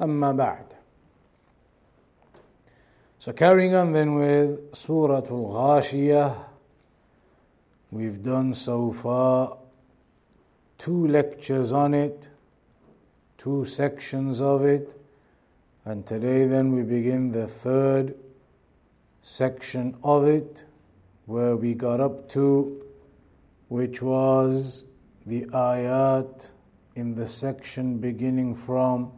اما بعد So carrying on then with Surah Al-Ghashiyah we've done so far two lectures on it two sections of it and today then we begin the third section of it where we got up to which was the ayat in the section beginning from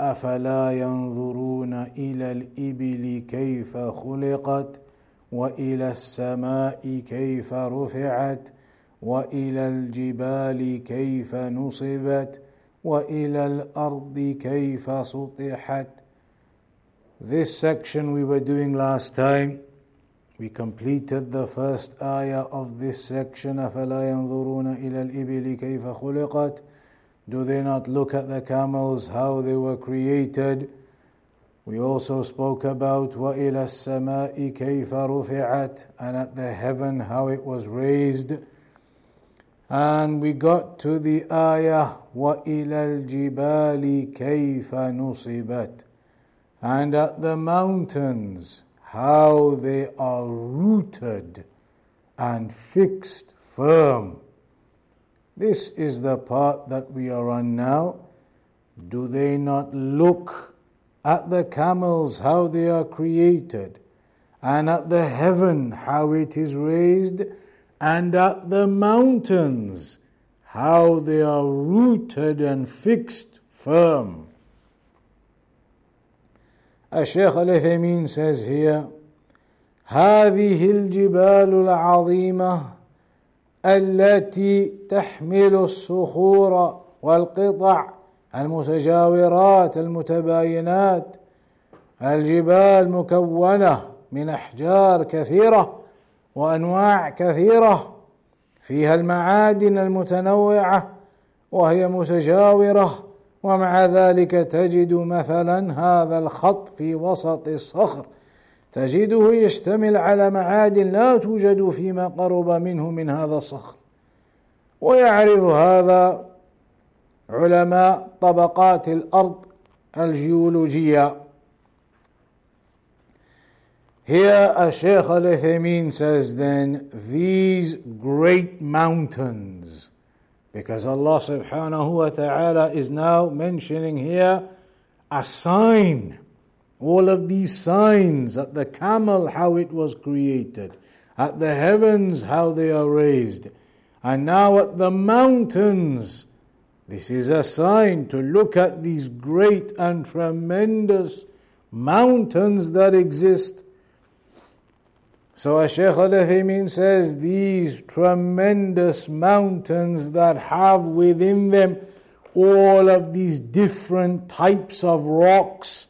أفلا ينظرون إلى الإبل كيف خلقت وإلى السماء كيف رفعت وإلى الجبال كيف نصبت وإلى الأرض كيف سطحت This section we were doing last time. We completed the first ayah of this section. أفلا ينظرون إلى الإبل كيف خلقت Do they not look at the camels how they were created? We also spoke about وإلى السماء كيف رفعت and at the heaven how it was raised. And we got to the ayah وإلى الجبال كيف نصبت and at the mountains how they are rooted and fixed firm. This is the part that we are on now. Do they not look at the camels how they are created, and at the heaven how it is raised, and at the mountains how they are rooted and fixed firm? الشيخ العثيمين says here هذه الجبال العظيمة التي تحمل الصخور والقطع المتجاورات المتباينات الجبال مكونة من أحجار كثيرة وأنواع كثيرة فيها المعادن المتنوعة وهي متجاورة ومع ذلك تجد مثلا هذا الخط في وسط الصخر. تجده يشتمل على معادن لا توجد فيما قرب منه من هذا الصخر ويعرف هذا علماء طبقات الأرض الجيولوجيه Here, a Sheikh Al Uthaymeen says, then, these great mountains Because Allah subhanahu wa ta'ala is now mentioning here a sign. All of these signs at the camel, how it was created, at the heavens, how they are raised, and now at the mountains. This is a sign to look at these great and tremendous mountains that exist so as Shaykh Al says these tremendous mountains that have within them all of these different types of rocks,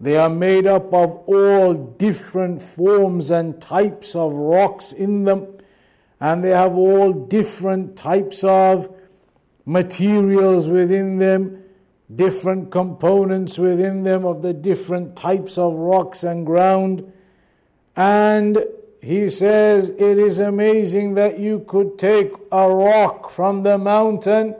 they are made up of all different forms and types of rocks in them, and they have all different types of materials within them, different components within them of the different types of rocks and ground. And he says it is amazing that you could take a rock from the mountain,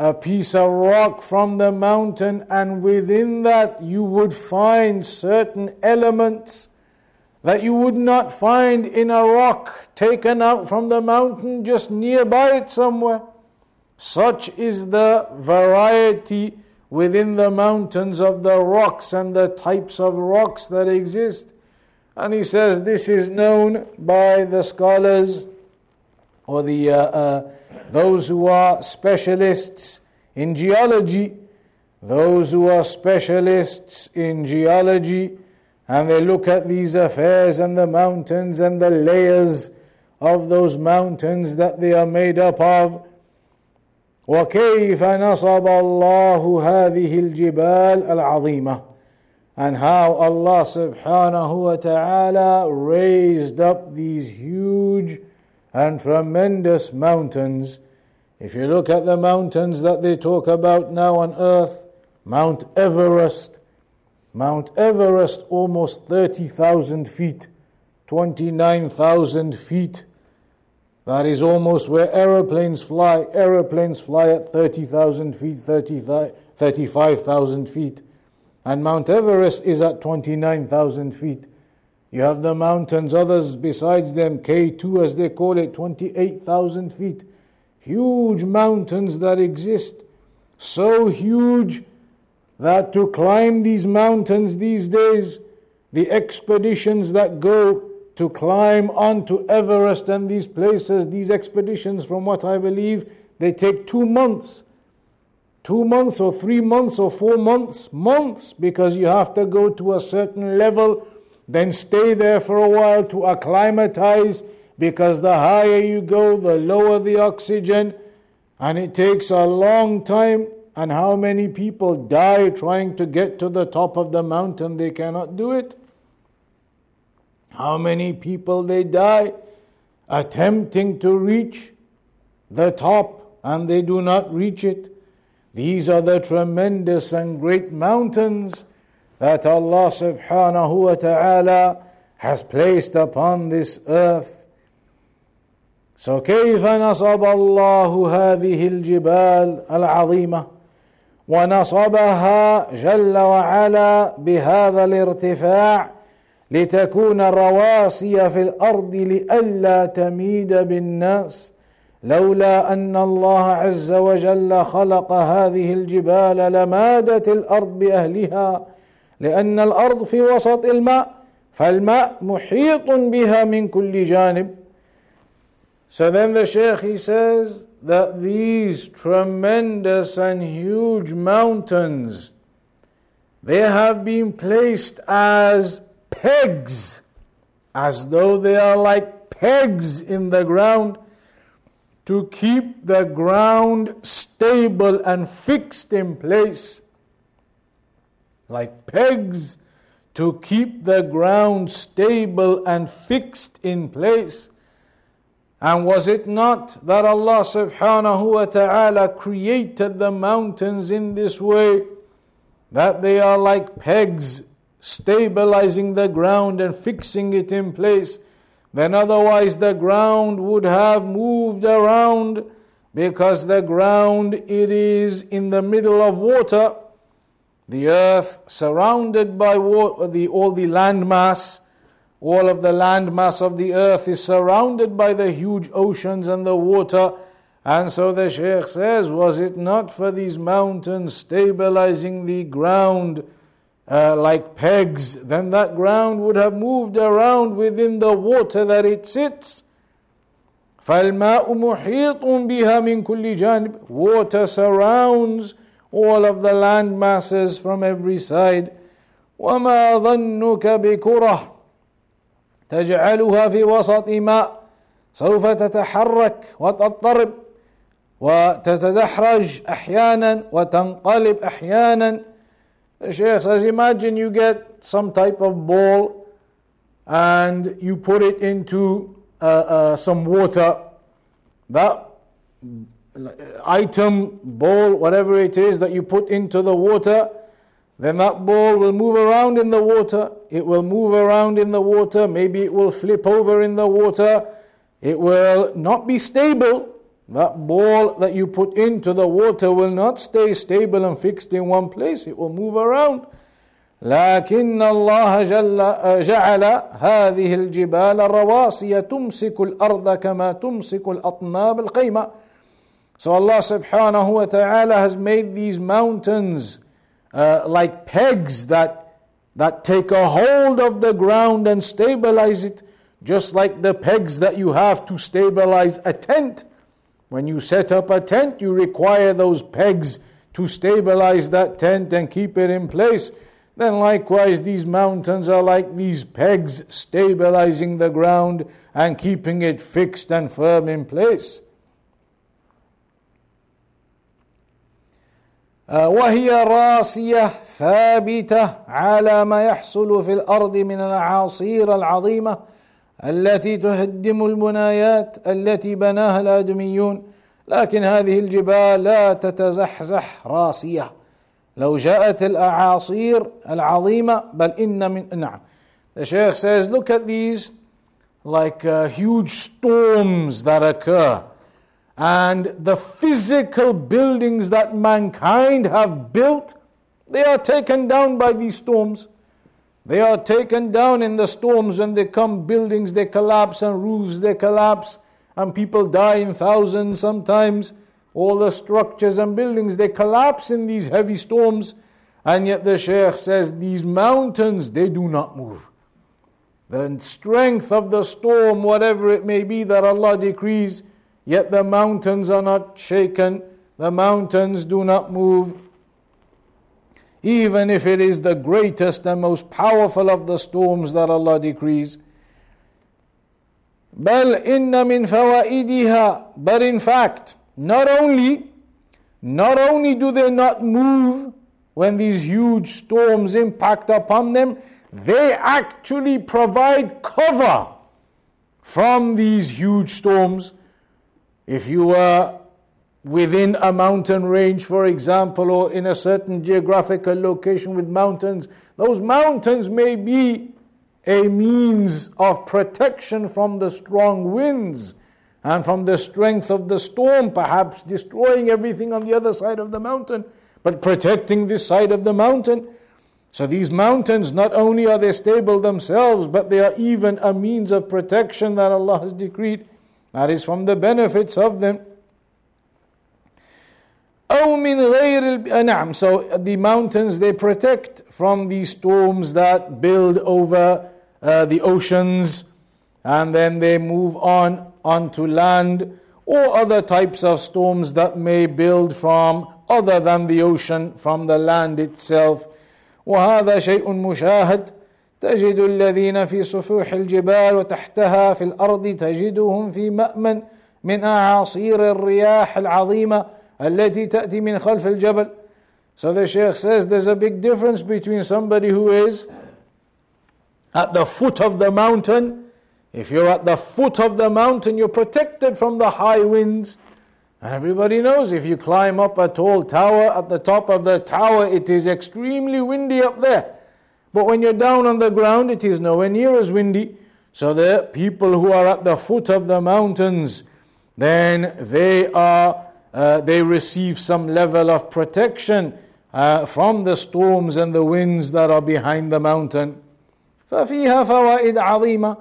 a piece of rock from the mountain, and within that you would find certain elements that you would not find in a rock taken out from the mountain just nearby it somewhere. Such is the variety within the mountains of the rocks and the types of rocks that exist. And he says this is known by the scholars or the uh, uh, those who are specialists in geology, those who are specialists in geology, and they look at these affairs and the mountains and the layers of those mountains that they are made up of. وكيف نصب الله هذه الجبال العظيمة and how Allah subhanahu wa ta'ala raised up these huge and tremendous mountains. If you look at the mountains that they talk about now on earth, Mount Everest, Mount Everest almost 30,000 feet, 29,000 feet. That is almost where aeroplanes fly. Aeroplanes fly at 30,000 feet, 30, 35,000 feet. And Mount Everest is at 29,000 feet. You have the mountains, others besides them, K2 as they call it, 28,000 feet. Huge mountains that exist. So huge that to climb these mountains these days, the expeditions that go to climb onto Everest and these places, these expeditions, from what I believe, they take two months. Two months or three months or four months, months, because you have to go to a certain level, then stay there for a while to acclimatize, because the higher you go, the lower the oxygen, and it takes a long time and how many people die trying to get to the top of the mountain, they cannot do it. How many people they die attempting to reach the top and they do not reach it. These are the tremendous and great mountains that Allah subhanahu wa ta'ala has placed upon this earth. So كيف نصب الله هذه الجبال العظيمه ونصبها جل وعلا بهذا الارتفاع لتكون رواسي في الأرض لئلا تميد بالناس لولا ان الله عز وجل خلق هذه الجبال لمادت الأرض باهلها لان الارض في وسط الماء فالماء محيط بها من كل جانب So then the Shaykh he says that these tremendous and huge mountains they have been placed as pegs as though they are like pegs in the ground to keep the ground stable and fixed in place like pegs to keep the ground stable and fixed in place and was it not that Allah subhanahu wa ta'ala created the mountains in this way that they are like pegs stabilizing the ground and fixing it in place? Then otherwise the ground would have moved around because the ground it is in the middle of water The earth surrounded by water, the, all the land mass all of the land mass of the earth is surrounded by the huge oceans and the water. And so the Shaykh says, Was it not for these mountains stabilizing the ground uh, like pegs, then that ground would have moved around within the water that it sits. فالماء محيط بها من كل جانب water surrounds all of the land masses from every side وما ظنك بكره تجعلها في وسط ماء سوف تتحرك وتضطرب وتتدحرج احيانا وتنقلب احيانا The Sheikh says, imagine you get some type of ball and you put it into uh, uh, some water. That item, ball, whatever it is that you put into the water, then that ball will move around in the water. It will move around in the water. Maybe it will flip over in the water. It will not be stable. That ball that you put into the water will not stay stable and fixed in one place. It will move around. لكن الله جل جعل هذه الجبال الرواسي تمسك الأرض كما تمسك الأطناب القيمة. So Allah subhanahu wa ta'ala has made these mountains uh, like pegs that, that take a hold of the ground and stabilize it, just like the pegs that you have to stabilize a tent. When you set up a tent, you require those pegs to stabilize that tent and keep it in place. Then, likewise, these mountains are like these pegs stabilizing the ground and keeping it fixed and firm in place. وهي راسية ثابتة على ما يحصل في الأرض من الأعاصير العظيمة التي تهدم البنايات التي بناها الآدميون. لكن هذه الجبال لا تتزحزح راسية لو جاءت الأعاصير العظيمة بل إن من نعم. The Shaykh says look at these like uh, huge storms that occur. And the physical buildings that mankind have built they are taken down by these storms. They are taken down in the storms when they come buildings they collapse and roofs they collapse and people die in thousands sometimes. All the structures and buildings they collapse in these heavy storms. And yet the sheikh says these mountains they do not move. The strength of the storm whatever it may be that Allah decrees yet the mountains are not shaken the mountains do not move even if it is the greatest and most powerful of the storms that Allah decrees بل إن من فوائدها but in fact not only not only do they not move when these huge storms impact upon them they actually provide cover from these huge storms if you are within a mountain range for example or in a certain geographical location with mountains those mountains may be a means of protection from the strong winds and from the strength of the storm, perhaps destroying everything on the other side of the mountain, but protecting this side of the mountain. So these mountains, not only are they stable themselves, but they are even a means of protection that Allah has decreed. That is from the benefits of them. أو من غير نعم so the mountains they protect from these storms that build over uh, the oceans and then they move on onto land or other types of storms that may build from other than the ocean from the land itself وهذا شيء مشاهد تجد الذين في صفوح الجبال وتحتها في الأرض تجدهم في مامن من اعاصير الرياح العظيمه التي تاتي من خلف الجبل So the Sheikh says there's a big difference between somebody who is at the foot of the mountain. If you're at the foot of the mountain, you're protected from the high winds. And everybody knows if you climb up a tall tower, at the top of the tower, it is extremely windy up there. But when you're down on the ground, it is nowhere near as windy. So the people who are at the foot of the mountains, then they are uh, they receive some level of protection uh, from the storms and the winds that are behind the mountain. ففيها فوائد عظيمة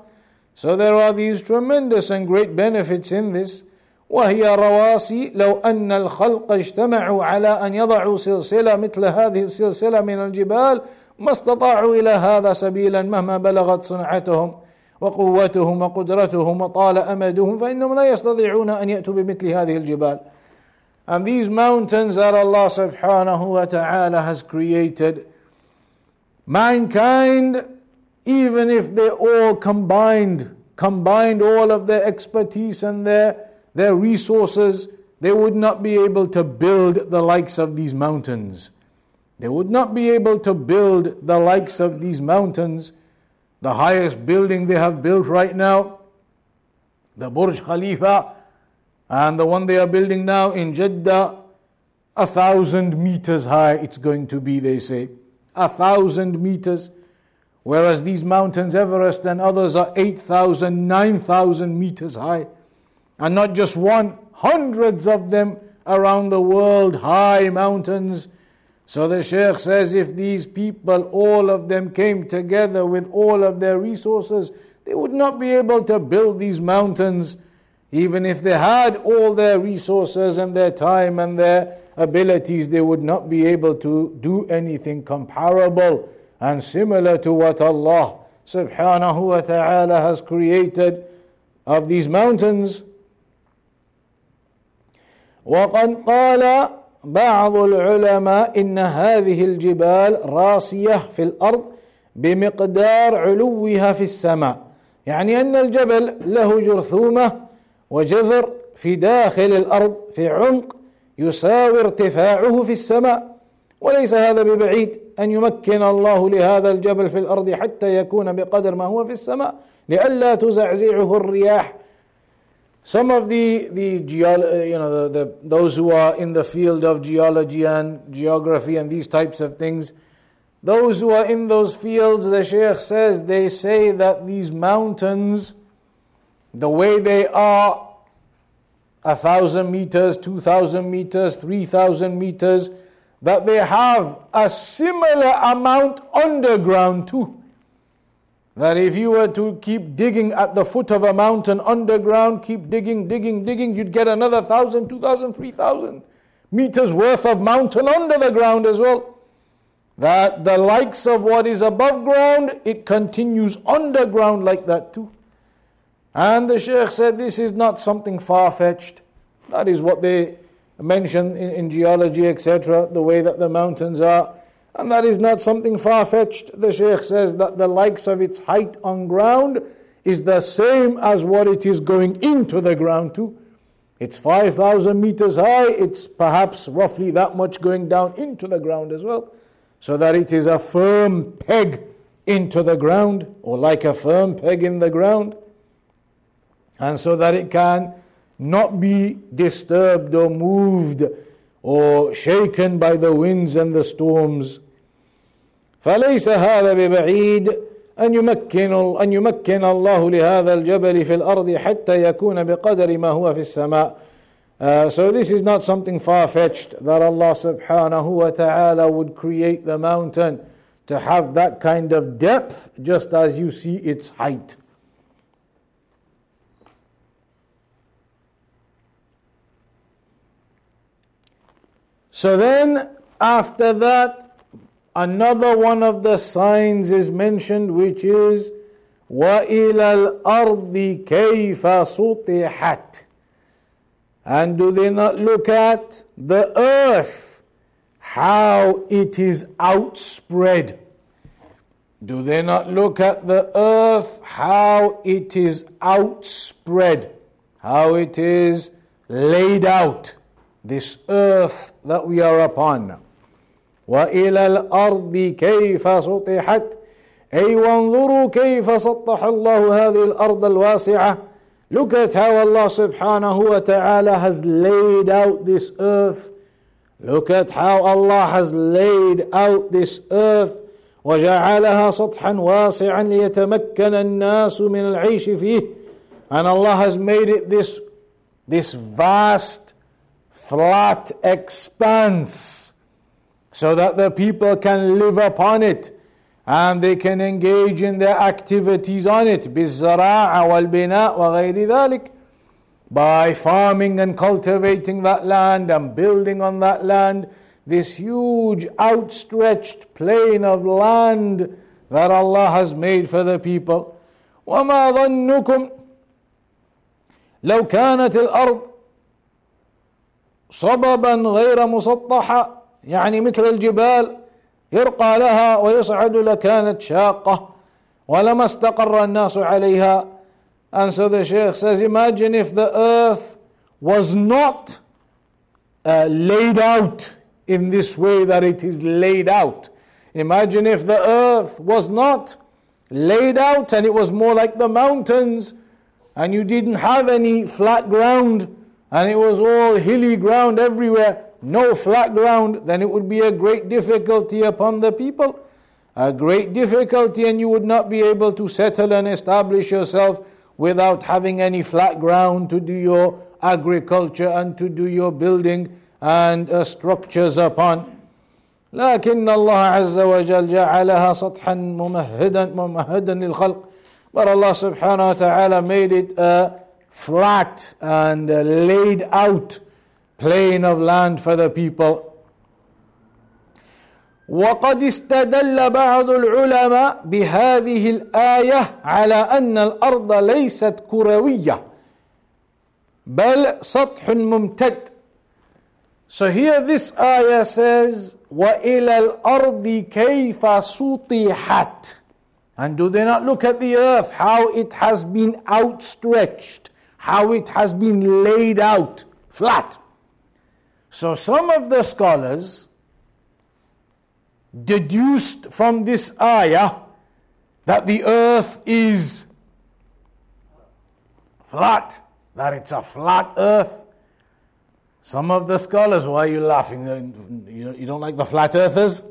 So there are these tremendous and great benefits in this وهي رواسي لو أن الخلق اجتمعوا على أن يضعوا سلسلة مثل هذه السلسلة من الجبال ما استطاعوا إلى هذا سبيلا مهما بلغت صنعتهم وقوتهم وقدرتهم وطال أمدهم فإنهم لا يستطيعون أن يأتوا بمثل هذه الجبال And these mountains that Allah subhanahu wa ta'ala has created, mankind even if they all combined, combined all of their expertise and their, their resources, they would not be able to build the likes of these mountains. They would not be able to build the likes of these mountains. The highest building they have built right now, the Burj Khalifa, and the one they are building now in Jeddah, a thousand meters high it's going to be, they say. A thousand meters. Whereas these mountains, Everest and others, are 8,000, 9,000 meters high. And not just one, hundreds of them around the world, high mountains. So the Shaykh says if these people, all of them came together with all of their resources, they would not be able to build these mountains. Even if they had all their resources and their time and their abilities, they would not be able to do anything comparable and similar to what Allah subhanahu wa ta'ala has created of these mountains. وقد قال بعض العلماء إن هذه الجبال راسية في الأرض بمقدار علوها في السماء. يعني أن الجبل له جرثومة وجذر في داخل الأرض في عمق يساوي ارتفاعه في السماء. وليس هذا ببعيد أن يمكن الله لهذا الجبل في الأرض حتى يكون بقدر ما هو في السماء لئلا تزعزعه الرياح Some of the, the geolo- uh, you know, the, the, those who are in the field of geology and geography and these types of things, those who are in those fields, the Shaykh says, they say that these mountains, the way they are, a thousand meters, two thousand meters, three thousand meters, that they have a similar amount underground too. That if you were to keep digging at the foot of a mountain underground, keep digging, digging, digging, you'd get another thousand, two thousand, three thousand meters worth of mountain under the ground as well. That the likes of what is above ground, it continues underground like that too. And the Sheikh said this is not something far fetched. That is what they mention in, in geology, etc., the way that the mountains are. And that is not something far fetched. The Sheikh says that the likes of its height on ground is the same as what it is going into the ground to. It's 5,000 meters high, it's perhaps roughly that much going down into the ground as well. So that it is a firm peg into the ground, or like a firm peg in the ground. And so that it can not be disturbed or moved or shaken by the winds and the storms. فليس هذا ببعيد أن يمكن أن يمكن الله لهذا الجبل في الأرض حتى يكون بقدر ما هو في السماء. Uh, so this is not something far-fetched that Allah subhanahu wa ta'ala would create the mountain to have that kind of depth just as you see its height. So then, after that, another one of the signs is mentioned, which is وَإِلَى الْأَرْضِ كَيْفَ سُطِحَتْ And do they not look at the earth, how it is outspread? Do they not look at the earth, how it is outspread, how it is laid out? this earth that we are upon. وإلى الأرض كيف سطحت أي وانظروا كيف سطح الله هذه الأرض الواسعة Look at how Allah subhanahu wa ta'ala has laid out this earth. Look at how Allah has laid out this earth وجعلها سطحا واسعا ليتمكن الناس من العيش فيه. And Allah has made it this, this vast flat expanse so that the people can live upon it and they can engage in their activities on it بالزراعة والبناء وغير ذلك by farming and cultivating that land and building on that land this huge outstretched plain of land that Allah has made for the people وما ظنكم لو كانت الأرض صببا غير مسطحة يعني مثل الجبال يرقى لها ويصعد لكانت شاقة ولما استقر الناس عليها And so the Shaykh says, imagine if the earth was not uh, laid out in this way that it is laid out. Imagine if the earth was not laid out and it was more like the mountains and you didn't have any flat ground and it was all hilly ground everywhere, no flat ground, then it would be a great difficulty upon the people. A great difficulty, and you would not be able to settle and establish yourself without having any flat ground to do your agriculture and to do your building and uh, structures upon. لكن الله عز وجل جعلها سطحا ممهدا ممهدا للخلق but Allah subhanahu wa ta'ala made it a flat and laid out plain of land for the people. وقد استدل بعض العلماء بهذه الآية على أن الأرض ليست كروية بل سطح ممتد So here this ayah says وإلى الأرض كيف سطحت And do they not look at the earth how it has been outstretched how it has been laid out flat. So some of the scholars deduced from this ayah that the earth is flat, that it's a flat earth. Some of the scholars, why are you laughing? You don't like the flat earthers?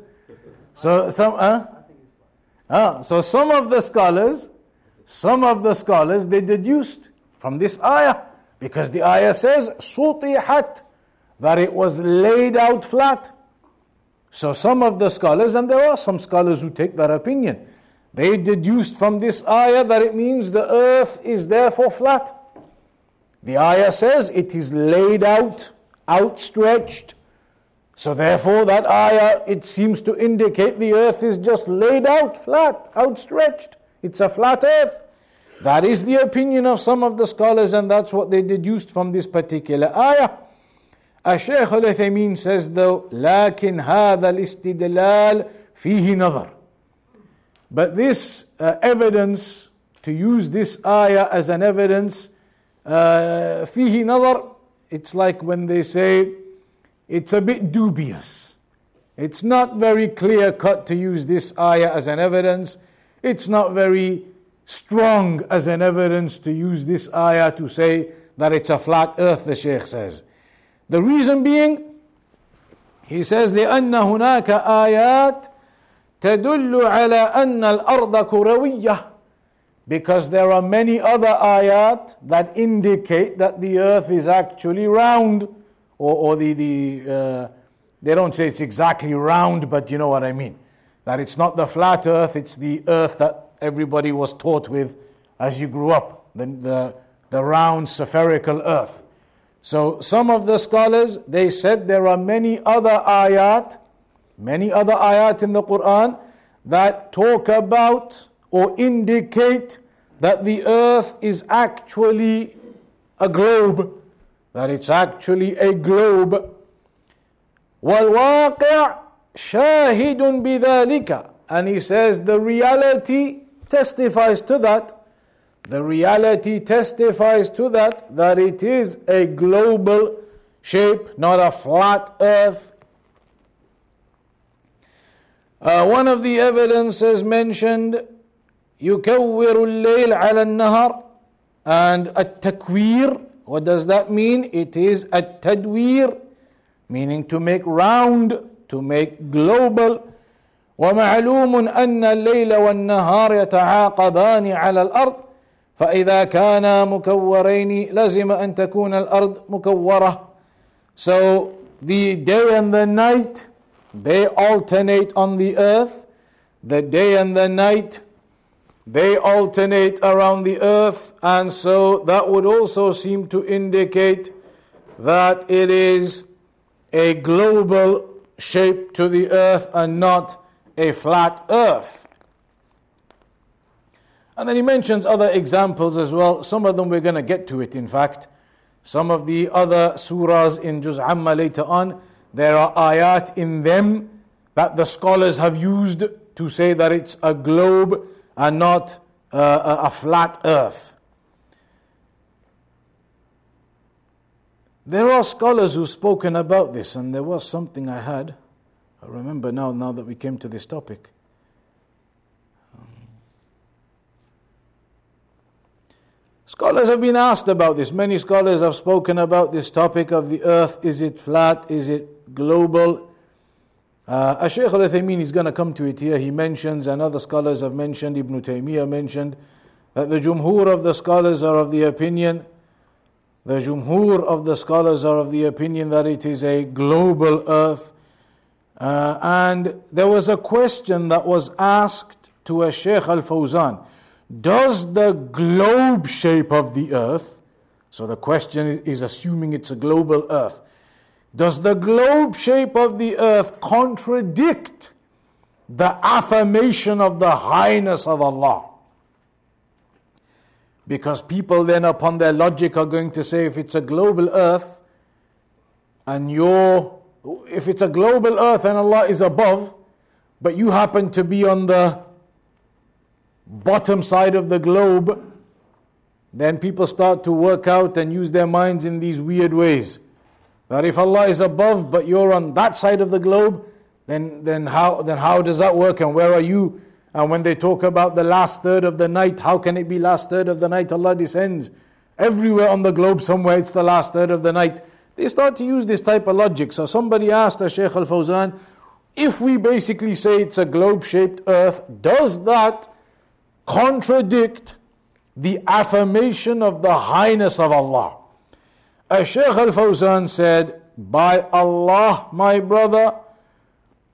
So some, huh? Uh, so some of the scholars, some of the scholars, they deduced from this ayah because the ayah says sutihat that it was laid out flat. So some of the scholars, and there are some scholars who take that opinion, they deduced from this ayah that it means the earth is therefore flat. The ayah says it is laid out, outstretched. So therefore that ayah, it seems to indicate the earth is just laid out flat, outstretched. It's a flat earth. That is the opinion of some of the scholars, and that's what they deduced from this particular ayah. الشيخ العثيمين says though لكن هذا الاستدلال فيه نظر but this uh, evidence to use this ayah as an evidence uh, فيه نظر it's like when they say it's a bit dubious. It's not very clear cut to use this ayah as an evidence. It's not very strong as an evidence to use this ayah to say that it's a flat earth the sheikh says. the reason being, he says, لأن هناك آيات تدل على أن الأرض كروية because there are many other ayat that indicate that the earth is actually round or, or the, the uh, they don't say it's exactly round but you know what i mean that it's not the flat earth it's the earth that everybody was taught with as you grew up the, the, the round spherical earth so some of the scholars they said there are many other ayat, many other ayat in the Quran that talk about or indicate that the earth is actually a globe, that it's actually a globe. والواقع شاهد بذلك and he says the reality testifies to that the reality testifies to that, that it is a global shape, not a flat earth. Uh, one of the evidences mentioned يكور الليل على النهر and التكوير what does that mean it is التدوير meaning to make round to make global ومعلوم أن الليل والنهار يتعاقبان على الأرض فإذا كانا مكورين لزم أن تكون الأرض مكورة So the day and the night they alternate on the earth the day and the night they alternate around the earth and so that would also seem to indicate that it is a global shape to the earth and not a flat earth and then he mentions other examples as well. Some of them we're going to get to it, in fact. Some of the other surahs in Juz Amma later on, there are ayat in them that the scholars have used to say that it's a globe and not uh, a flat earth. There are scholars who've spoken about this, and there was something I had. I remember now, now that we came to this topic. Scholars have been asked about this. Many scholars have spoken about this topic of the earth. Is it flat? Is it global? Uh, Shaykh al Uthaymeen is going to come to it here. He mentions, and other scholars have mentioned, Ibn Taymiyyah mentioned, that the jumhur of the scholars are of the opinion, the jumhur of the scholars are of the opinion that it is a global earth. Uh, and there was a question that was asked to a Shaykh al Fawzan. Does the globe shape of the earth, so the question is assuming it's a global earth, does the globe shape of the earth contradict the affirmation of the highness of Allah? Because people then, upon their logic, are going to say if it's a global earth and you're, if it's a global earth and Allah is above, but you happen to be on the bottom side of the globe, then people start to work out and use their minds in these weird ways. That if Allah is above but you're on that side of the globe, then, then, how, then how does that work and where are you? And when they talk about the last third of the night, how can it be last third of the night? Allah descends. Everywhere on the globe, somewhere it's the last third of the night. They start to use this type of logic. So somebody asked a Shaykh Al Fawzan, if we basically say it's a globe shaped earth, does that contradict the affirmation of the highness of Allah? As Shaykh Al Fawzan said, By Allah, my brother,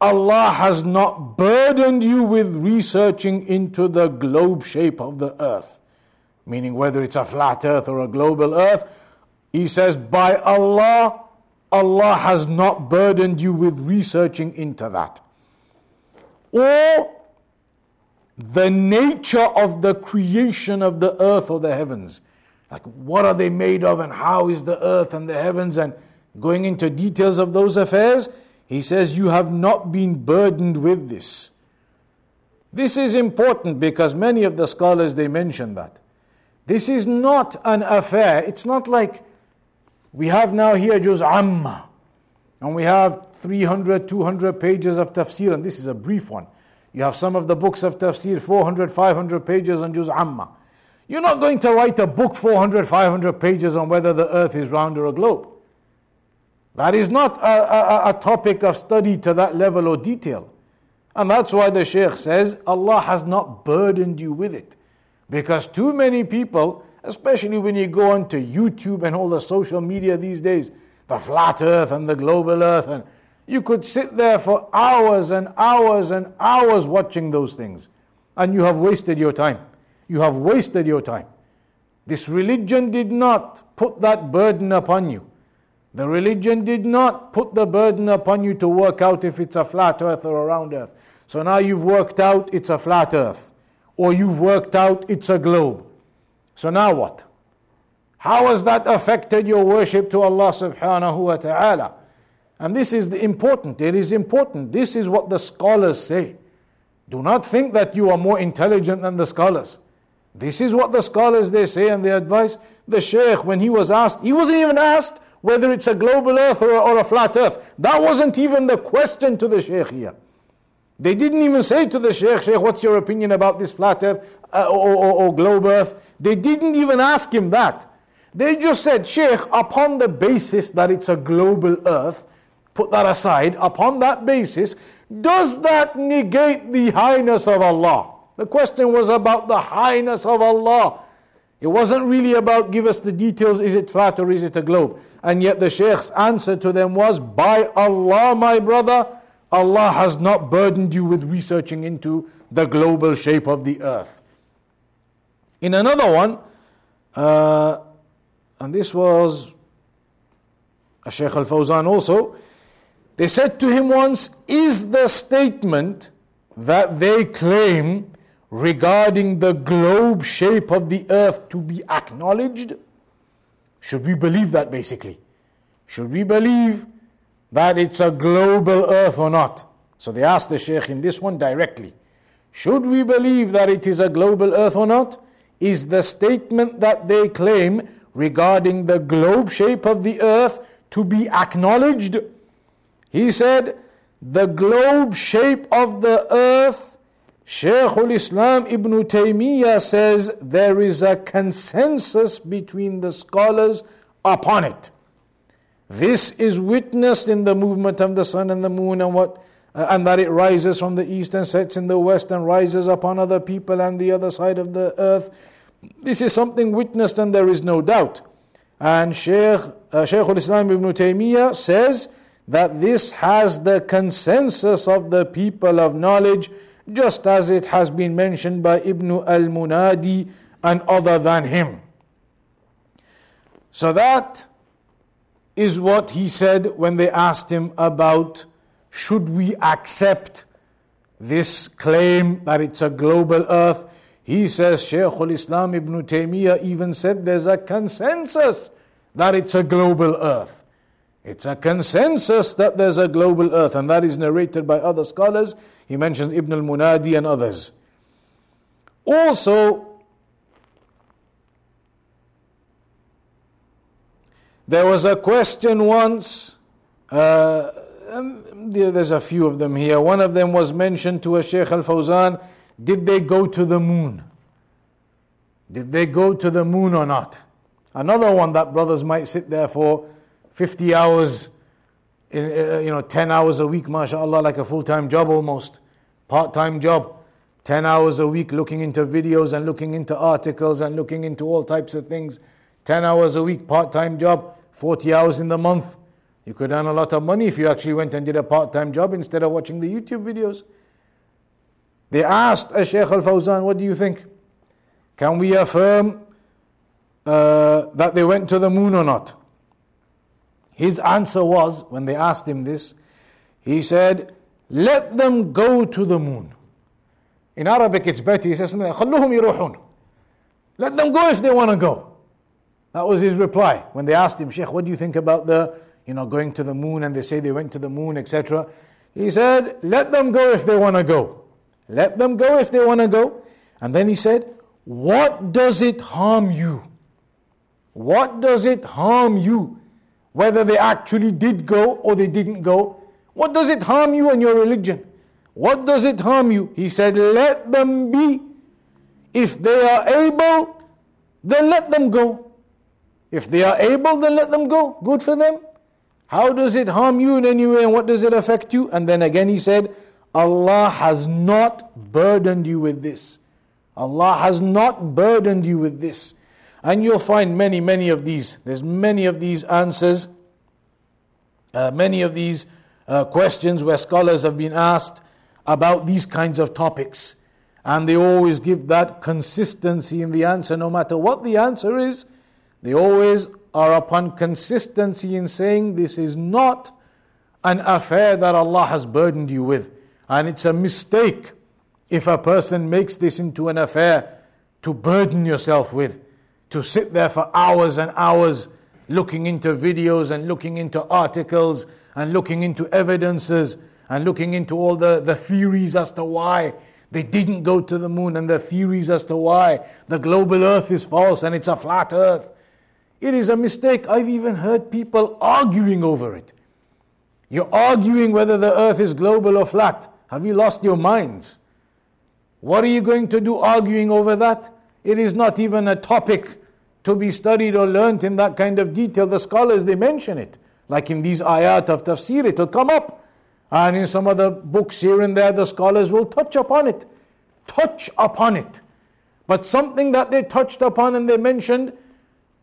Allah has not burdened you with researching into the globe shape of the earth meaning whether it's a flat earth or a global earth. He says, By Allah, Allah has not burdened you with researching into that. Or the nature of the creation of the earth or the heavens. Like, what are they made of, and how is the earth and the heavens, and going into details of those affairs. He says, You have not been burdened with this. This is important because many of the scholars they mention that. This is not an affair. It's not like we have now here Juz Amma and we have 300, 200 pages of tafsir, and this is a brief one. You have some of the books of tafsir, 400, 500 pages on Juz Amma. You're not going to write a book 400, 500 pages on whether the earth is round or a globe. That is not a, a, a topic of study to that level or detail. And that's why the Shaykh says, Allah has not burdened you with it. Because too many people, especially when you go onto YouTube and all the social media these days, the flat earth and the global earth, and you could sit there for hours and hours and hours watching those things. And you have wasted your time. You have wasted your time. This religion did not put that burden upon you. The religion did not put the burden upon you to work out if it's a flat earth or a round earth. So now you've worked out it's a flat earth or you've worked out it's a globe. So now what? How has that affected your worship to Allah subhanahu wa ta'ala? And this is the important. It is important. This is what the scholars say. Do not think that you are more intelligent than the scholars. This is what the scholars they say and they advise. The Shaykh, when he was asked, he wasn't even asked whether it's a global earth or, or a flat earth. That wasn't even the question to the Shaykh here. They didn't even say to the Sheikh, Sheikh, what's your opinion about this flat earth uh, or, or, or globe earth? They didn't even ask him that. They just said, Sheikh, upon the basis that it's a global earth, put that aside, upon that basis, does that negate the highness of Allah? The question was about the highness of Allah. It wasn't really about give us the details, is it flat or is it a globe? And yet the Sheikh's answer to them was, By Allah, my brother, Allah has not burdened you with researching into the global shape of the earth. In another one, uh, and this was a Shaykh Al Fawzan also, they said to him once, Is the statement that they claim regarding the globe shape of the earth to be acknowledged? Should we believe that basically? Should we believe that it's a global earth or not. So they asked the Sheikh in this one directly Should we believe that it is a global earth or not? Is the statement that they claim regarding the globe shape of the earth to be acknowledged? He said, The globe shape of the earth, Shaykh al Islam ibn Taymiyyah says there is a consensus between the scholars upon it. This is witnessed in the movement of the sun and the moon and what uh, and that it rises from the east and sets in the west and rises upon other people and the other side of the earth. This is something witnessed and there is no doubt. And Shaykh, uh, Shaykh al-Islam ibn Taymiyyah says that this has the consensus of the people of knowledge just as it has been mentioned by Ibn al-Munadi and other than him. So that is what he said when they asked him about should we accept this claim that it's a global earth. He says, Shaykh al Islam ibn Taymiyyah even said there's a consensus that it's a global earth. It's a consensus that there's a global earth, and that is narrated by other scholars. He mentions Ibn al Munadi and others. Also, There was a question once, uh, um, there's a few of them here. One of them was mentioned to a Sheikh Al Fawzan Did they go to the moon? Did they go to the moon or not? Another one that brothers might sit there for 50 hours, uh, you know, 10 hours a week, mashallah, like a full time job almost, part time job. 10 hours a week looking into videos and looking into articles and looking into all types of things. 10 hours a week, part time job, 40 hours in the month. You could earn a lot of money if you actually went and did a part time job instead of watching the YouTube videos. They asked a Shaykh Al Fawzan, What do you think? Can we affirm uh, that they went to the moon or not? His answer was, when they asked him this, he said, Let them go to the moon. In Arabic, it's better. He says, Let them go if they want to go. That was his reply when they asked him, Sheikh, what do you think about the, you know, going to the moon and they say they went to the moon, etc. He said, let them go if they want to go. Let them go if they want to go. And then he said, what does it harm you? What does it harm you? Whether they actually did go or they didn't go. What does it harm you and your religion? What does it harm you? He said, let them be. If they are able, then let them go. If they are able, then let them go. Good for them. How does it harm you in any way and what does it affect you? And then again he said, Allah has not burdened you with this. Allah has not burdened you with this. And you'll find many, many of these. There's many of these answers, uh, many of these uh, questions where scholars have been asked about these kinds of topics. And they always give that consistency in the answer, no matter what the answer is. They always are upon consistency in saying this is not an affair that Allah has burdened you with. And it's a mistake if a person makes this into an affair to burden yourself with, to sit there for hours and hours looking into videos and looking into articles and looking into evidences and looking into all the, the theories as to why they didn't go to the moon and the theories as to why the global earth is false and it's a flat earth it is a mistake. I've even heard people arguing over it. You're arguing whether the earth is global or flat. Have you lost your minds? What are you going to do arguing over that? It is not even a topic to be studied or learnt in that kind of detail. The scholars, they mention it. Like in these ayat of tafsir, it'll come up. And in some other books here and there, the scholars will touch upon it. Touch upon it. But something that they touched upon and they mentioned,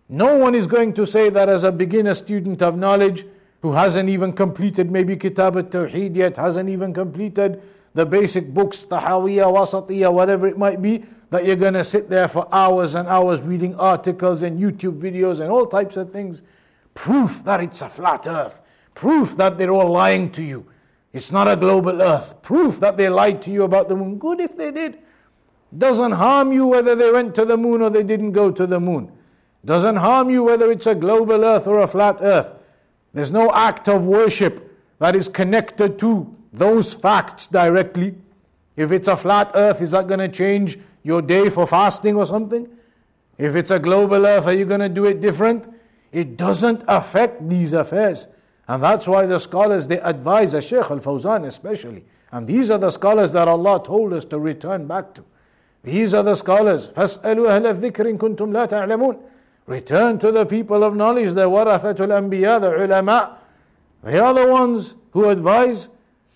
no one is going to say that as a beginner student of knowledge who hasn't even completed maybe Kitab al Tawheed yet, hasn't even completed the basic books, Tahawiyah, Wasitiyah, whatever it might be, that you're going to sit there for hours and hours reading articles and YouTube videos and all types of things. Proof that it's a flat earth. Proof that they're all lying to you. It's not a global earth. Proof that they lied to you about the moon. Good if they did. Doesn't harm you whether they went to the moon or they didn't go to the moon. Doesn't harm you whether it's a global earth or a flat earth. There's no act of worship that is connected to those facts directly. If it's a flat earth, is that going to change your day for fasting or something? If it's a global earth, are you going to do it different? It doesn't affect these affairs. And that's why the scholars they advise the Shaykh Al Fawzan especially. And these are the scholars that Allah told us to return back to. These are the scholars. فَاسْأَلُوا أَهْلَ الذِّكْرِ إِن كُنتُمْ لَا تَعْلَمُونَ Return to the people of knowledge, the warathatul anbiya, the ulama. They are the ones who advise.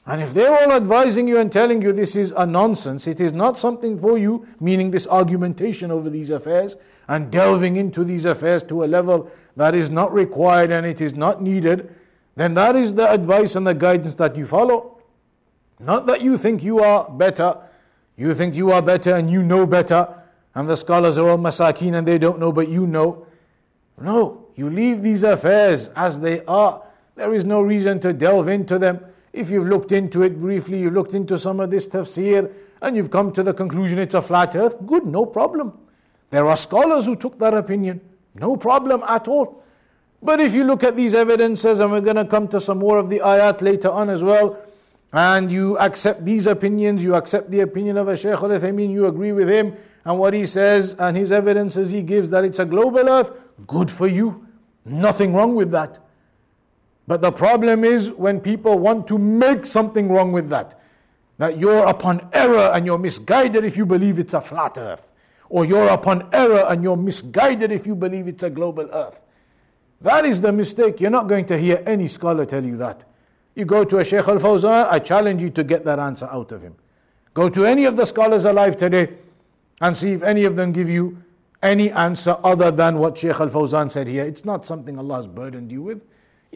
and if they're all advising you and telling you this is a nonsense, it is not something for you, meaning this argumentation over these affairs and delving into these affairs to a level that is not required and it is not needed, then that is the advice and the guidance that you follow. Not that you think you are better, you think you are better and you know better, and the scholars are all masakin and they don't know, but you know. No, you leave these affairs as they are. There is no reason to delve into them. If you've looked into it briefly, you've looked into some of this tafsir, and you've come to the conclusion it's a flat earth, good, no problem. There are scholars who took that opinion, no problem at all. But if you look at these evidences, and we're going to come to some more of the ayat later on as well, and you accept these opinions, you accept the opinion of a Shaykh al you agree with him, and what he says and his evidences he gives that it's a global earth, good for you. Nothing wrong with that. But the problem is when people want to make something wrong with that. That you're upon error and you're misguided if you believe it's a flat earth. Or you're upon error and you're misguided if you believe it's a global earth. That is the mistake. You're not going to hear any scholar tell you that. You go to a Shaykh al Fawzan, I challenge you to get that answer out of him. Go to any of the scholars alive today and see if any of them give you any answer other than what Shaykh al Fawzan said here. It's not something Allah has burdened you with.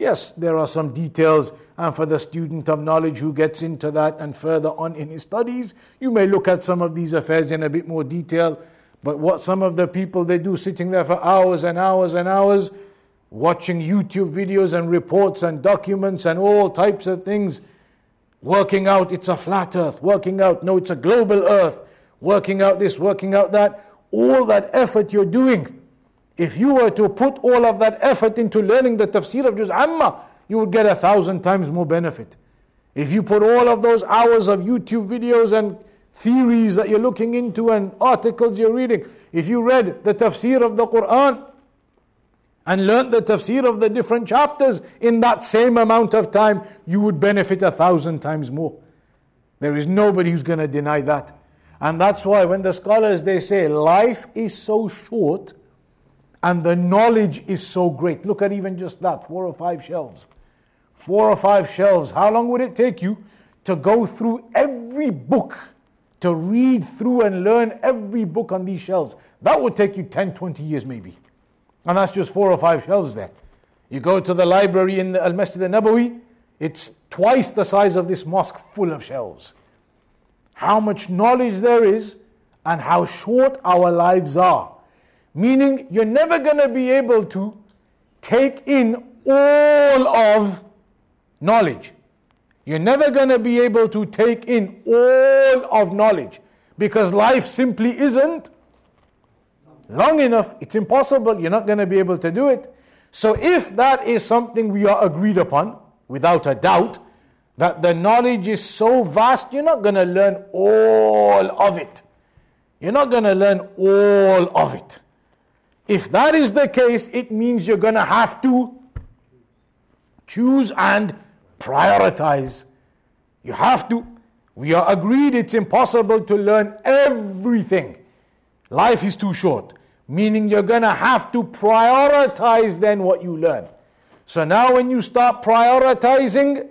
Yes, there are some details, and for the student of knowledge who gets into that and further on in his studies, you may look at some of these affairs in a bit more detail. But what some of the people they do sitting there for hours and hours and hours, watching YouTube videos and reports and documents and all types of things, working out it's a flat earth, working out no, it's a global earth, working out this, working out that, all that effort you're doing. If you were to put all of that effort into learning the tafsir of Juz Amma, you would get a thousand times more benefit. If you put all of those hours of YouTube videos and theories that you're looking into and articles you're reading, if you read the tafsir of the Quran and learned the tafsir of the different chapters in that same amount of time, you would benefit a thousand times more. There is nobody who's going to deny that. And that's why when the scholars they say life is so short and the knowledge is so great. Look at even just that, four or five shelves. Four or five shelves. How long would it take you to go through every book to read through and learn every book on these shelves. That would take you 10, 20 years maybe. And that's just four or five shelves there. You go to the library in Al Masjid al Nabawi, it's twice the size of this mosque full of shelves. How much knowledge there is and how short our lives are. Meaning, you're never going to be able to take in all of knowledge. You're never going to be able to take in all of knowledge because life simply isn't long enough. It's impossible. You're not going to be able to do it. So, if that is something we are agreed upon, without a doubt, that the knowledge is so vast, you're not going to learn all of it. You're not going to learn all of it. If that is the case, it means you're going to have to choose and prioritize. You have to. We are agreed it's impossible to learn everything. Life is too short, meaning you're going to have to prioritize then what you learn. So now, when you start prioritizing,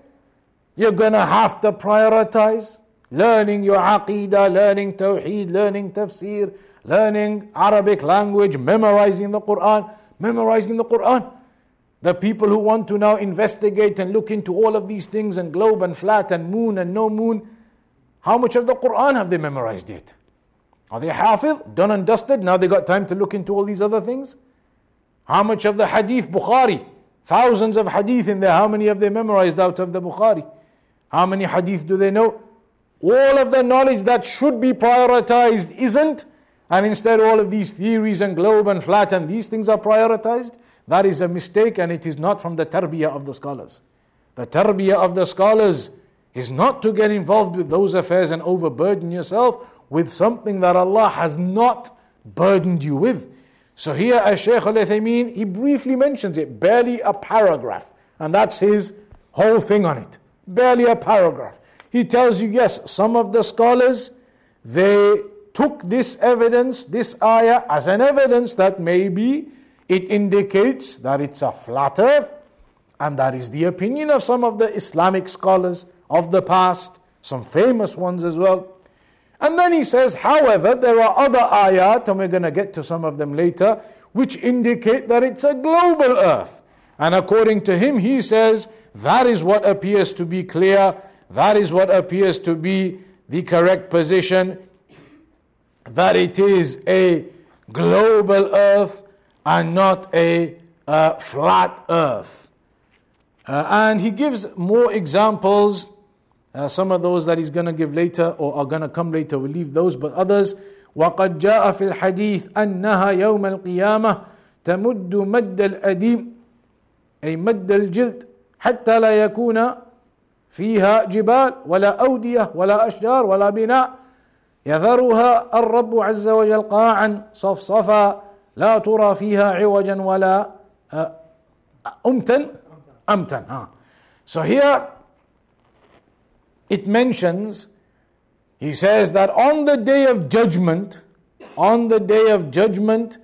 you're going to have to prioritize learning your aqidah, learning tawheed, learning tafsir, learning Arabic language, memorizing the Quran, memorizing the Quran. The people who want to now investigate and look into all of these things and globe and flat and moon and no moon, how much of the Quran have they memorized yet? Are they hafiz, done and dusted? Now they got time to look into all these other things? How much of the hadith Bukhari? Thousands of hadith in there. How many have they memorized out of the Bukhari? How many hadith do they know? All of the knowledge that should be prioritized isn't, and instead all of these theories and globe and flat and these things are prioritized. That is a mistake and it is not from the tarbiyah of the scholars. The tarbiyah of the scholars is not to get involved with those affairs and overburden yourself with something that Allah has not burdened you with. So here, as Shaykh al Uthaymeen, he briefly mentions it, barely a paragraph, and that's his whole thing on it. Barely a paragraph. He tells you, yes, some of the scholars they took this evidence, this ayah, as an evidence that maybe it indicates that it's a flat earth, and that is the opinion of some of the Islamic scholars of the past, some famous ones as well. And then he says, however, there are other ayat, and we're going to get to some of them later, which indicate that it's a global earth. And according to him, he says, that is what appears to be clear, that is what appears to be the correct position, that it is a global earth and not a uh, flat earth. Uh, and he gives more examples. Uh, some of those that he's going to give later or are going to come later, we'll leave those, but others. وقد جاء في الحديث أنها يوم القيامة تمد مد الأديم أي مد الجلد حتى لا يكون فيها جبال ولا أودية ولا أشجار ولا بناء يذرها الرب عز وجل قاعا صفصفا لا ترى فيها عوجا ولا أمتا amtan. Huh? So here it mentions, he says that on the day of judgment, on the day of judgment,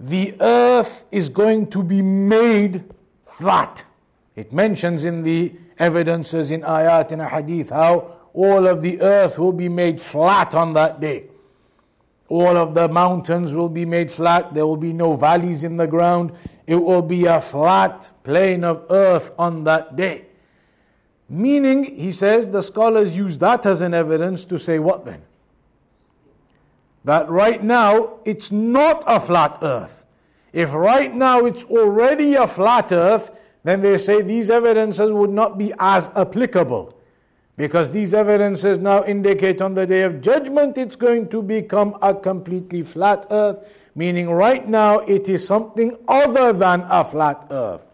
the earth is going to be made flat. It mentions in the evidences in ayat and hadith how all of the earth will be made flat on that day. All of the mountains will be made flat. There will be no valleys in the ground. It will be a flat plane of earth on that day. Meaning, he says, the scholars use that as an evidence to say what then? That right now it's not a flat earth. If right now it's already a flat earth, then they say these evidences would not be as applicable. Because these evidences now indicate on the day of judgment it's going to become a completely flat earth, meaning right now it is something other than a flat earth.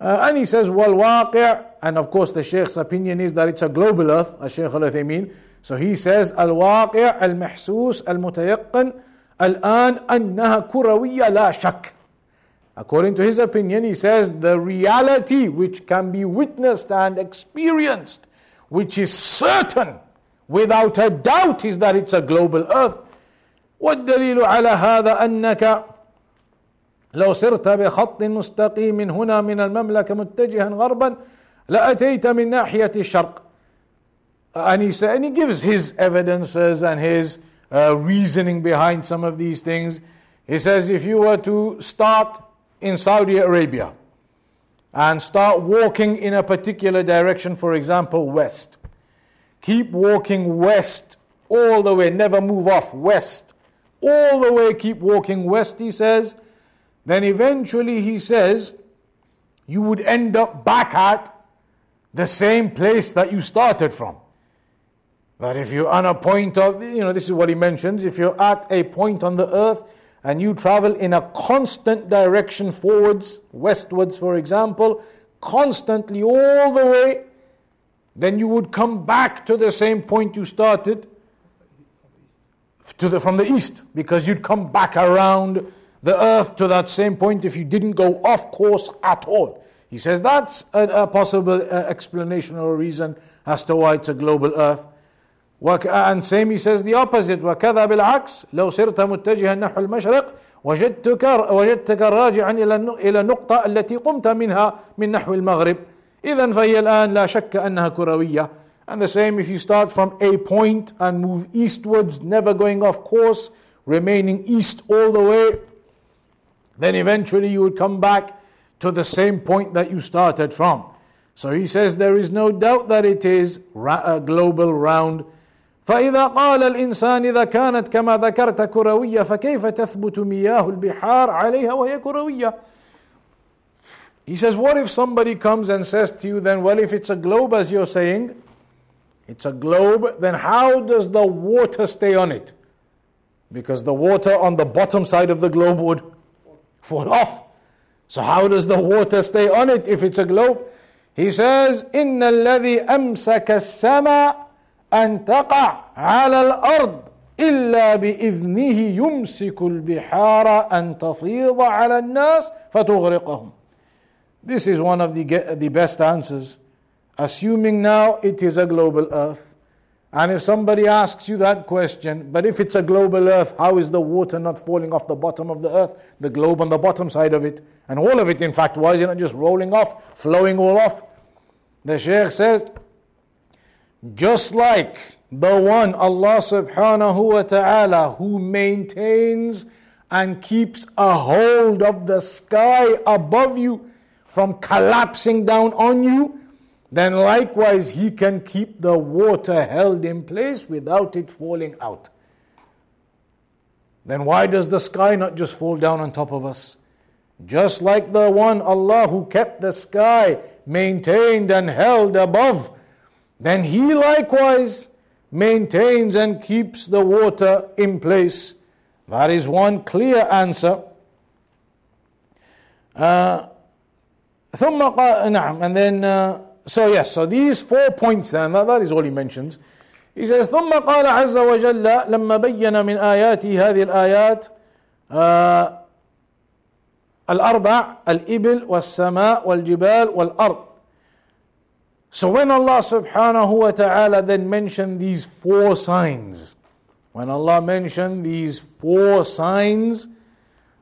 Uh, and he says, well, waqi', and of course the Shaykh's opinion is that it's a global earth, a Shaykh al Uthaymeen. So he says, al waqi' al mahsus al mutayaqqan al-an annaha kurawiyya la shak. According to his opinion, he says the reality which can be witnessed and experienced which is certain without a doubt is that it's a global earth والدليل على هذا أنك لو سرت بخط مستقيم هنا من المملكة متجها غربا لأتيت من ناحية الشرق and he, and he gives his evidences and his uh, reasoning behind some of these things. He says if you were to start in Saudi Arabia and start walking in a particular direction, for example, west. Keep walking west all the way, never move off west. All the way, keep walking west, he says. Then eventually, he says, you would end up back at the same place that you started from. That if you're on a point of, you know, this is what he mentions, if you're at a point on the earth and you travel in a constant direction forwards, westwards, for example, constantly all the way, then you would come back to the same point you started to the, from the east because you'd come back around the earth to that same point if you didn't go off course at all. He says that's a, a possible uh, explanation or reason as to why it's a global earth. and same he says the opposite وكذا بالعكس لو سرت متجها نحو المشرق وجدتك وجدتك راجعا الى الى النقطة التي قمت منها من نحو المغرب إذا فهي الآن لا شك أنها كروية and the same if you start from a point and move eastwards never going off course remaining east all the way then eventually you would come back to the same point that you started from so he says there is no doubt that it is a global round فإذا قال الإنسان إذا كانت كما ذكرت كروية فكيف تثبت مياه البحار عليها وهي كروية He says, what if somebody comes and says to you, then, well, if it's a globe as you're saying, it's a globe, then how does the water stay on it? Because the water on the bottom side of the globe would fall off. So how does the water stay on it if it's a globe? He says, إن الذي أمسك السماء أن تقع على الأرض إلا بإذنه يمسك البحار أن تفيض على الناس فتغرقهم. This is one of the, the best answers. Assuming now it is a global earth. And if somebody asks you that question, but if it's a global earth, how is the water not falling off the bottom of the earth, the globe on the bottom side of it? And all of it, in fact, why is it not just rolling off, flowing all off? The Shaykh says, just like the one Allah subhanahu wa ta'ala who maintains and keeps a hold of the sky above you from collapsing down on you, then likewise He can keep the water held in place without it falling out. Then why does the sky not just fall down on top of us? Just like the one Allah who kept the sky maintained and held above then he likewise maintains and keeps the water in place. That is one clear answer. Uh, ثم قال نعم and then uh, so yes so these four points then that, that is all he mentions he says ثم قال عز وجل لما بين من آياته هذه الآيات uh, الأربع الإبل والسماء والجبال والأرض So when Allah subhanahu wa ta'ala then mentioned these four signs, when Allah mentioned these four signs,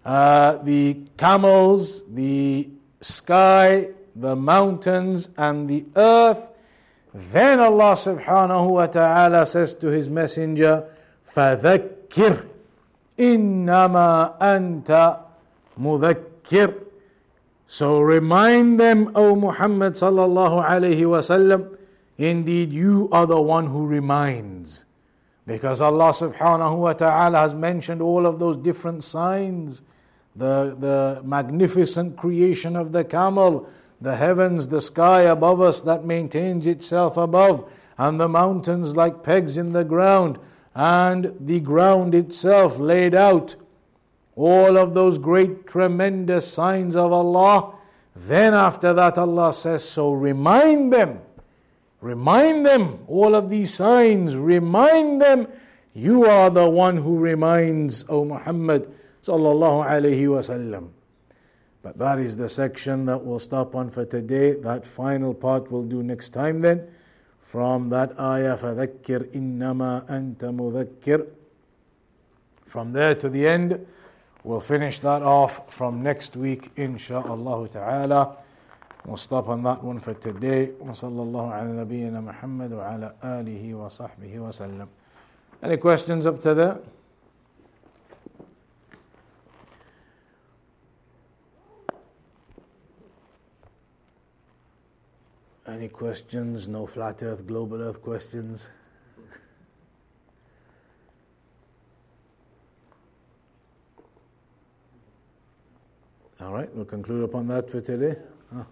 uh, the camels, the sky, the mountains, and the earth, then Allah subhanahu wa ta'ala says to His Messenger, فَذَكِّرْ إِنَّمَا أَنْتَ مُذَكِّرْ so remind them, O Muhammad sallallahu alayhi wasallam, indeed you are the one who reminds. Because Allah subhanahu wa ta'ala has mentioned all of those different signs the, the magnificent creation of the camel, the heavens, the sky above us that maintains itself above, and the mountains like pegs in the ground, and the ground itself laid out All of those great, tremendous signs of Allah. Then, after that, Allah says, So remind them, remind them, all of these signs, remind them, you are the one who reminds, O Muhammad sallallahu alayhi wasallam. But that is the section that we'll stop on for today. That final part we'll do next time then. From that ayah, فَذَكِّرْ إِنَّمَا أَنْتَ مُذَكِّرْ From there to the end, we'll finish that off from next week, insha'Allah ta'ala. We'll stop on that one for today. وصلى الله على نبينا محمد وعلى آله وصحبه وسلم. Any questions up to there? Any questions? No flat earth, global earth questions? All right, we'll conclude upon that for today. Huh?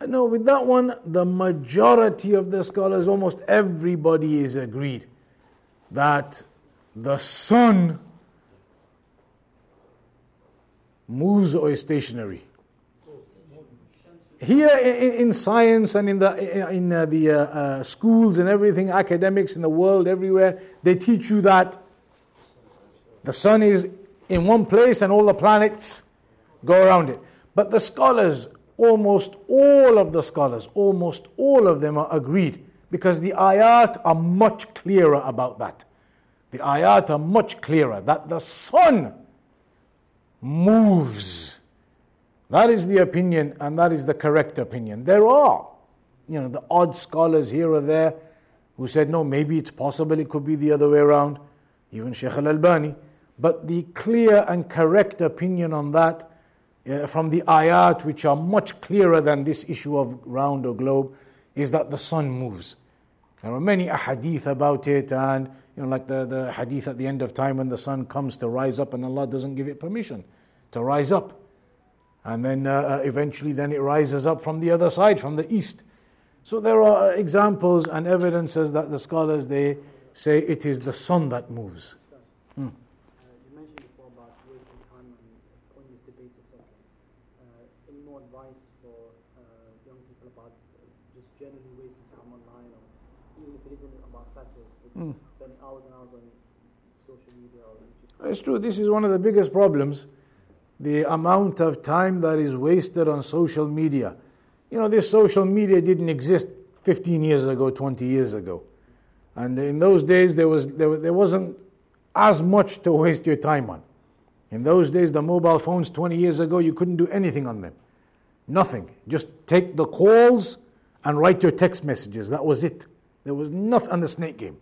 Uh, no, with that one, the majority of the scholars, almost everybody is agreed that the sun moves or is stationary. Here in, science and in the, in uh, the uh, uh, schools and everything, academics in the world, everywhere, they teach you that the sun is in one place and all the planets go around it. But the scholars almost all of the scholars, almost all of them are agreed because the ayat are much clearer about that. The ayat are much clearer that the sun moves. That is the opinion and that is the correct opinion. There are, you know, the odd scholars here or there who said, no, maybe it's possible it could be the other way around, even Sheikh Al Albani. But the clear and correct opinion on that uh, from the ayat, which are much clearer than this issue of round or globe, is that the sun moves. There are many ahadith about it, and you know, like the, the hadith at the end of time when the sun comes to rise up, and Allah doesn't give it permission to rise up. And then uh, uh eventually, then it rises up from the other side, from the east. So there are examples and evidences that the scholars they say it is the sun that moves. Hmm. Mm. Spending hours and hours on social media or It's true. This is one of the biggest problems. The amount of time that is wasted on social media. You know, this social media didn't exist 15 years ago, 20 years ago. And in those days, there, was, there, there wasn't as much to waste your time on. In those days, the mobile phones 20 years ago, you couldn't do anything on them. Nothing. Just take the calls and write your text messages. That was it. There was nothing on the snake game.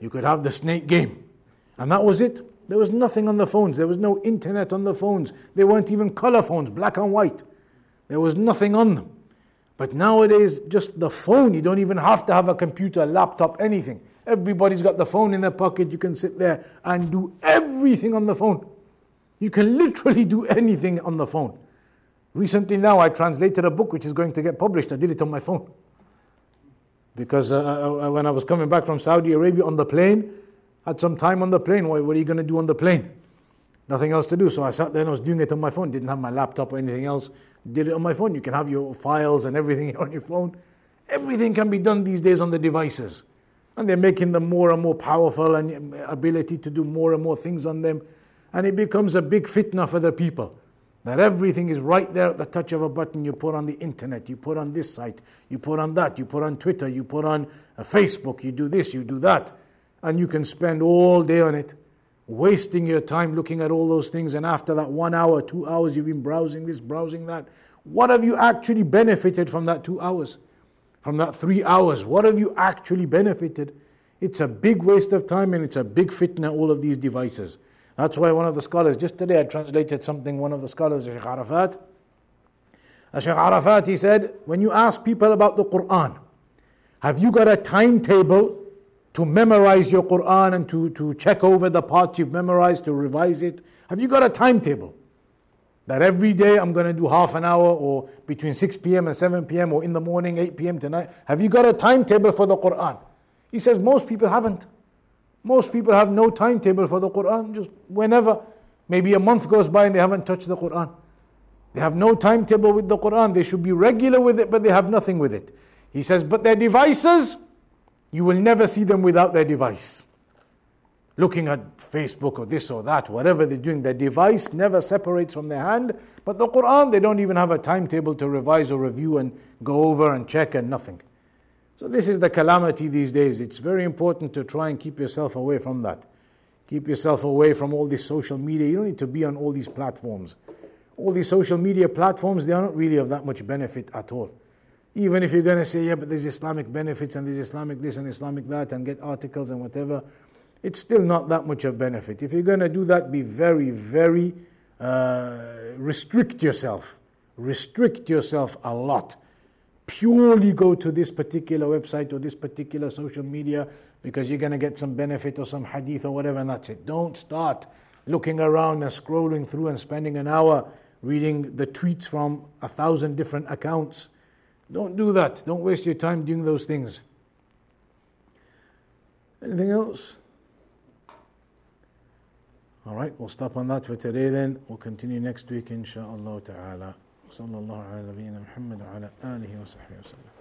You could have the snake game. And that was it. There was nothing on the phones. There was no internet on the phones. They weren't even color phones, black and white. There was nothing on them. But nowadays, just the phone, you don't even have to have a computer, a laptop, anything. Everybody's got the phone in their pocket. You can sit there and do everything on the phone. You can literally do anything on the phone. Recently, now I translated a book which is going to get published. I did it on my phone. Because uh, uh, uh, when I was coming back from Saudi Arabia on the plane, had some time on the plane. What, what are you going to do on the plane? Nothing else to do. So I sat there and I was doing it on my phone. Didn't have my laptop or anything else. Did it on my phone. You can have your files and everything on your phone. Everything can be done these days on the devices. And they're making them more and more powerful and ability to do more and more things on them. And it becomes a big fitna for the people. That everything is right there at the touch of a button. You put on the internet, you put on this site, you put on that, you put on Twitter, you put on uh, Facebook, you do this, you do that. And you can spend all day on it, wasting your time looking at all those things. And after that one hour, two hours, you've been browsing this, browsing that. What have you actually benefited from that two hours? From that three hours? What have you actually benefited? It's a big waste of time and it's a big fitna, all of these devices. That's why one of the scholars, just today I translated something, one of the scholars, Sheikh Arafat. Uh, Sheikh Arafat, he said, when you ask people about the Quran, have you got a timetable to memorize your Quran and to, to check over the parts you've memorized, to revise it? Have you got a timetable? That every day I'm going to do half an hour or between 6 p.m. and 7 p.m. or in the morning, 8 p.m. tonight. Have you got a timetable for the Quran? He says most people haven't. Most people have no timetable for the Quran, just whenever. Maybe a month goes by and they haven't touched the Quran. They have no timetable with the Quran. They should be regular with it, but they have nothing with it. He says, but their devices, you will never see them without their device. Looking at Facebook or this or that, whatever they're doing, their device never separates from their hand. But the Quran, they don't even have a timetable to revise or review and go over and check and nothing. So, this is the calamity these days. It's very important to try and keep yourself away from that. Keep yourself away from all this social media. You don't need to be on all these platforms. All these social media platforms, they are not really of that much benefit at all. Even if you're going to say, yeah, but there's Islamic benefits and there's Islamic this and Islamic that and get articles and whatever, it's still not that much of benefit. If you're going to do that, be very, very, uh, restrict yourself. Restrict yourself a lot purely go to this particular website or this particular social media because you're going to get some benefit or some hadith or whatever, and that's it. Don't start looking around and scrolling through and spending an hour reading the tweets from a thousand different accounts. Don't do that. Don't waste your time doing those things. Anything else? All right, we'll stop on that for today then. We'll continue next week, inshallah ta'ala. وصلى الله على نبينا محمد وعلى آله وصحبه وسلم